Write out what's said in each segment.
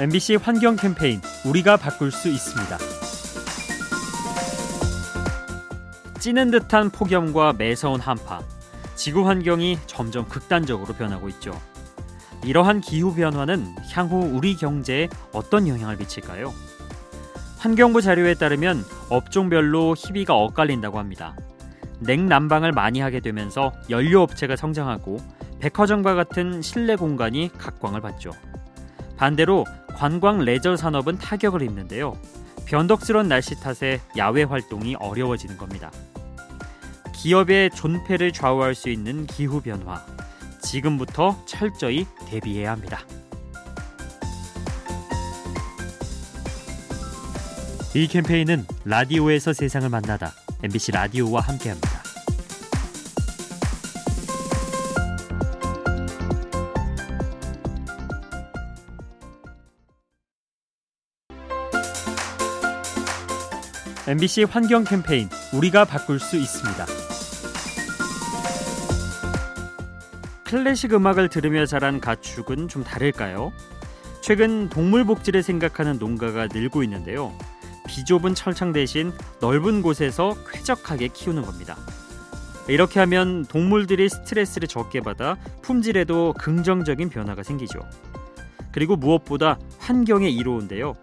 MBC 환경 캠페인 우리가 바꿀 수 있습니다. 찌는 듯한 폭염과 매서운 한파, 지구 환경이 점점 극단적으로 변하고 있죠. 이러한 기후 변화는 향후 우리 경제에 어떤 영향을 미칠까요? 환경부 자료에 따르면 업종별로 희비가 엇갈린다고 합니다. 냉난방을 많이 하게 되면서 연료 업체가 성장하고 백화점과 같은 실내 공간이 각광을 받죠. 반대로 관광 레저 산업은 타격을 입는데요. 변덕스러운 날씨 탓에 야외 활동이 어려워지는 겁니다. 기업의 존폐를 좌우할 수 있는 기후 변화. 지금부터 철저히 대비해야 합니다. 이 캠페인은 라디오에서 세상을 만나다 MBC 라디오와 함께합니다. MBC 환경 캠페인 우리가 바꿀 수 있습니다. 클래식 음악을 들으며 자란 가축은 좀 다를까요? 최근 동물 복지를 생각하는 농가가 늘고 있는데요. 비좁은 철창 대신 넓은 곳에서 쾌적하게 키우는 겁니다. 이렇게 하면 동물들이 스트레스를 적게 받아 품질에도 긍정적인 변화가 생기죠. 그리고 무엇보다 환경에 이로운데요.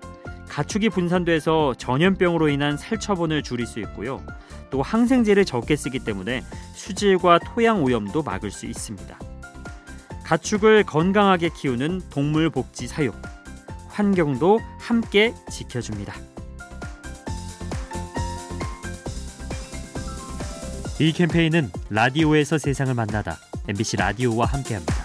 가축이 분산돼서 전염병으로 인한 살처분을 줄일 수 있고요. 또 항생제를 적게 쓰기 때문에 수질과 토양 오염도 막을 수 있습니다. 가축을 건강하게 키우는 동물 복지 사육, 환경도 함께 지켜줍니다. 이 캠페인은 라디오에서 세상을 만나다 MBC 라디오와 함께합니다.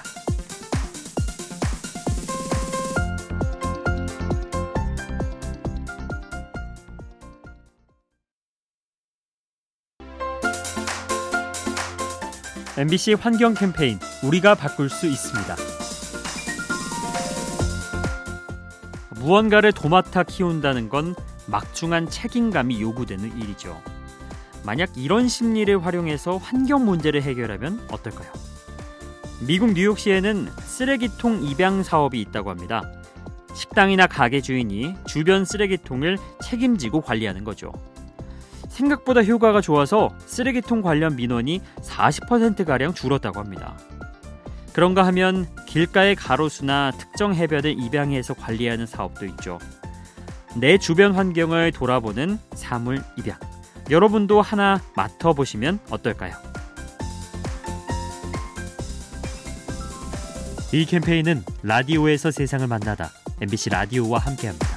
MBC 환경 캠페인 우리가 바꿀 수 있습니다. 무언가를 도맡아 키운다는 건 막중한 책임감이 요구되는 일이죠. 만약 이런 심리를 활용해서 환경 문제를 해결하면 어떨까요? 미국 뉴욕시에는 쓰레기통 입양 사업이 있다고 합니다. 식당이나 가게 주인이 주변 쓰레기통을 책임지고 관리하는 거죠. 생각보다 효과가 좋아서 쓰레기통 관련 민원이 40%가량 줄었다고 합니다. 그런가 하면 길가의 가로수나 특정 해변을 입양해서 관리하는 사업도 있죠. 내 주변 환경을 돌아보는 사물 입양. 여러분도 하나 맡아보시면 어떨까요? 이 캠페인은 라디오에서 세상을 만나다 MBC 라디오와 함께합니다.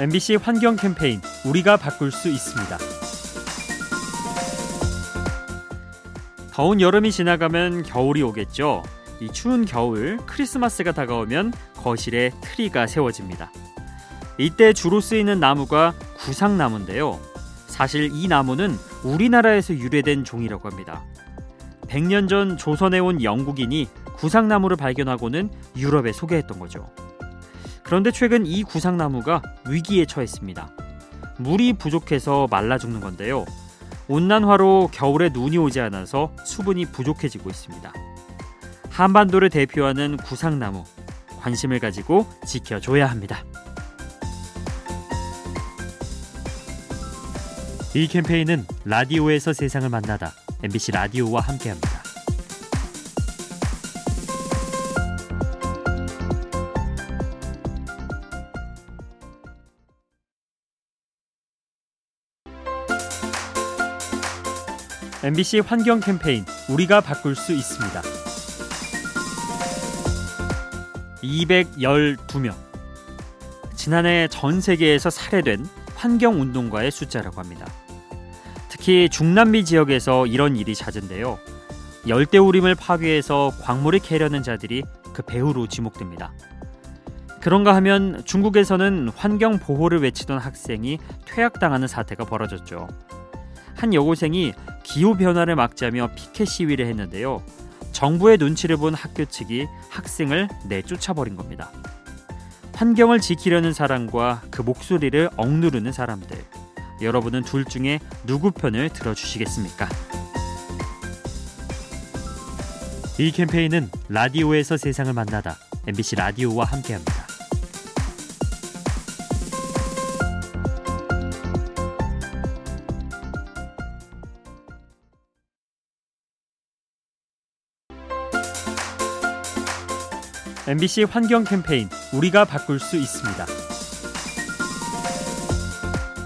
MBC 환경 캠페인 우리가 바꿀 수 있습니다. 더운 여름이 지나가면 겨울이 오겠죠. 이 추운 겨울 크리스마스가 다가오면 거실에 트리가 세워집니다. 이때 주로 쓰이는 나무가 구상나무인데요. 사실 이 나무는 우리나라에서 유래된 종이라고 합니다. 100년 전 조선에 온 영국인이 구상나무를 발견하고는 유럽에 소개했던 거죠. 그런데 최근 이 구상나무가 위기에 처했습니다. 물이 부족해서 말라 죽는 건데요. 온난화로 겨울에 눈이 오지 않아서 수분이 부족해지고 있습니다. 한반도를 대표하는 구상나무 관심을 가지고 지켜줘야 합니다. 이 캠페인은 라디오에서 세상을 만나다 MBC 라디오와 함께합니다. MBC 환경 캠페인 우리가 바꿀 수 있습니다. 212명. 지난해 전 세계에서 살해된 환경 운동가의 숫자라고 합니다. 특히 중남미 지역에서 이런 일이 잦은데요. 열대우림을 파괴해서 광물을 캐려는 자들이 그 배후로 지목됩니다. 그런가 하면 중국에서는 환경 보호를 외치던 학생이 퇴학당하는 사태가 벌어졌죠. 한 여고생이 기후 변화를 막자며 피켓 시위를 했는데요. 정부의 눈치를 본 학교 측이 학생을 내쫓아 버린 겁니다. 환경을 지키려는 사람과 그 목소리를 억누르는 사람들. 여러분은 둘 중에 누구 편을 들어주시겠습니까? 이 캠페인은 라디오에서 세상을 만나다 MBC 라디오와 함께합니다. MBC 환경 캠페인 우리가 바꿀 수 있습니다.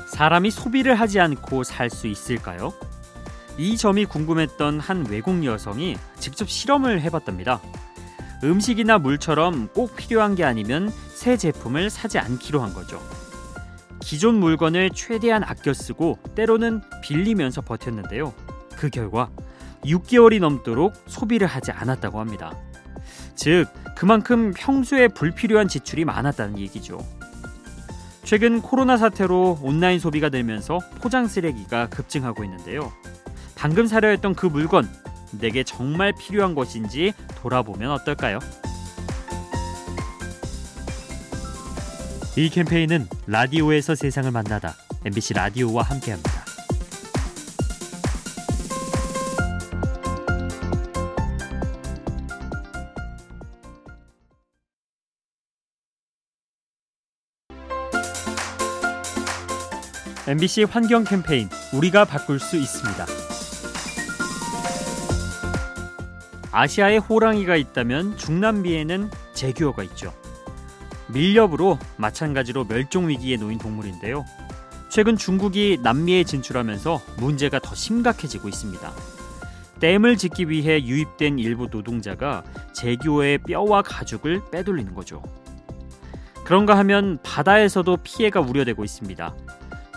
사람이 소비를 하지 않고 살 수 있을까요? 이 점이 궁금했던 한 외국 여성이 직접 실험을 해봤답니다. 음식이나 물처럼 꼭 필요한 게 아니면 새 제품을 사지 않기로 한 거죠. 기존 물건을 최대한 아껴 쓰고 때로는 빌리면서 버텼는데요. 그 결과 6개월이 넘도록 소비를 하지 않았다고 합니다. 즉, 그만큼 평소에 불필요한 지출이 많았다는 얘기죠. 최근 코로나 사태로 온라인 소비가 늘면서 포장 쓰레기가 급증하고 있는데요. 방금 사려 했던 그 물건 내게 정말 필요한 것인지 돌아보면 어떨까요? 이 캠페인은 라디오에서 세상을 만나다 MBC 라디오와 함께합니다. MBC 환경 캠페인 우리가 바꿀 수 있습니다. 아시아에 호랑이가 있다면 중남미에는 제규어가 있죠. 밀렵으로 마찬가지로 멸종 위기에 놓인 동물인데요. 최근 중국이 남미에 진출하면서 문제가 더 심각해지고 있습니다. 댐을 짓기 위해 유입된 일부 노동자가 제규어의 뼈와 가죽을 빼돌리는 거죠. 그런가 하면 바다에서도 피해가 우려되고 있습니다.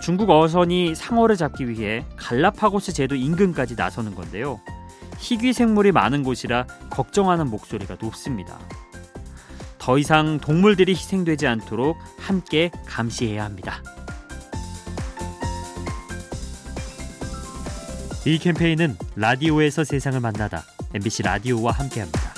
중국 어선이 상어를 잡기 위해 갈라파고스 제도 인근까지 나서는 건데요. 희귀 생물이 많은 곳이라 걱정하는 목소리가 높습니다. 더 이상 동물들이 희생되지 않도록 함께 감시해야 합니다. 이 캠페인은 라디오에서 세상을 만나다 MBC 라디오와 함께합니다.